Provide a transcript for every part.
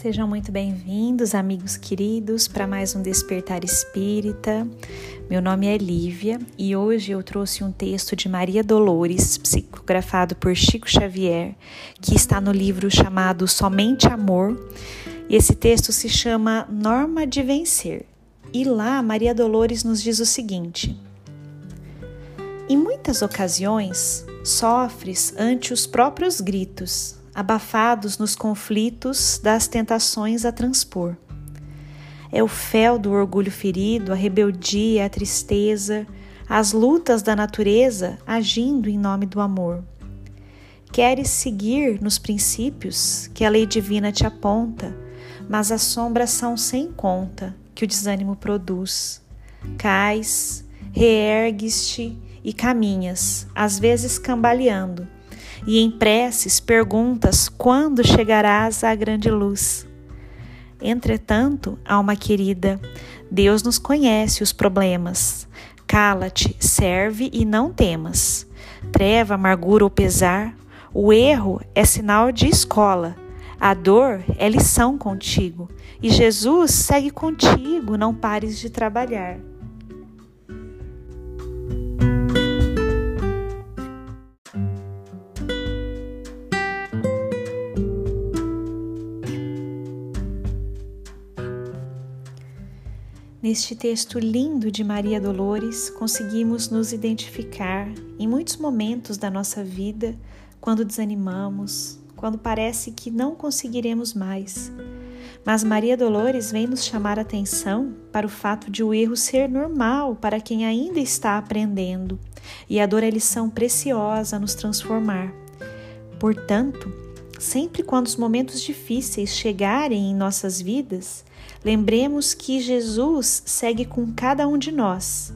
Sejam muito bem-vindos, amigos queridos, para mais um Despertar Espírita. Meu nome é Lívia e hoje eu trouxe um texto de Maria Dolores, psicografado por Chico Xavier, que está no livro chamado Somente Amor. E esse texto se chama Norma de Vencer. E lá Maria Dolores nos diz o seguinte: Em muitas ocasiões sofres ante os próprios gritos abafados nos conflitos das tentações a transpor. É o fel do orgulho ferido, a rebeldia, a tristeza, as lutas da natureza agindo em nome do amor. Queres seguir nos princípios que a lei divina te aponta, mas as sombras são sem conta que o desânimo produz. Cais, reergues-te e caminhas, às vezes cambaleando e em preces perguntas quando chegarás à grande luz. Entretanto, alma querida, Deus nos conhece os problemas. Cala-te, serve e não temas. Treva, amargura ou pesar, o erro é sinal de escola. A dor é lição contigo. E Jesus segue contigo, não pares de trabalhar. Neste texto lindo de Maria Dolores, conseguimos nos identificar em muitos momentos da nossa vida quando desanimamos, quando parece que não conseguiremos mais. Mas Maria Dolores vem nos chamar a atenção para o fato de o erro ser normal para quem ainda está aprendendo e a dor é lição preciosa a nos transformar. Portanto, sempre quando os momentos difíceis chegarem em nossas vidas, Lembremos que Jesus segue com cada um de nós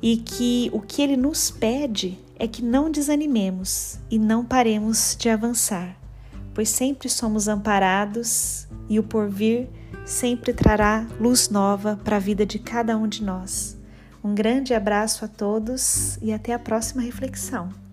e que o que ele nos pede é que não desanimemos e não paremos de avançar, pois sempre somos amparados e o porvir sempre trará luz nova para a vida de cada um de nós. Um grande abraço a todos e até a próxima reflexão.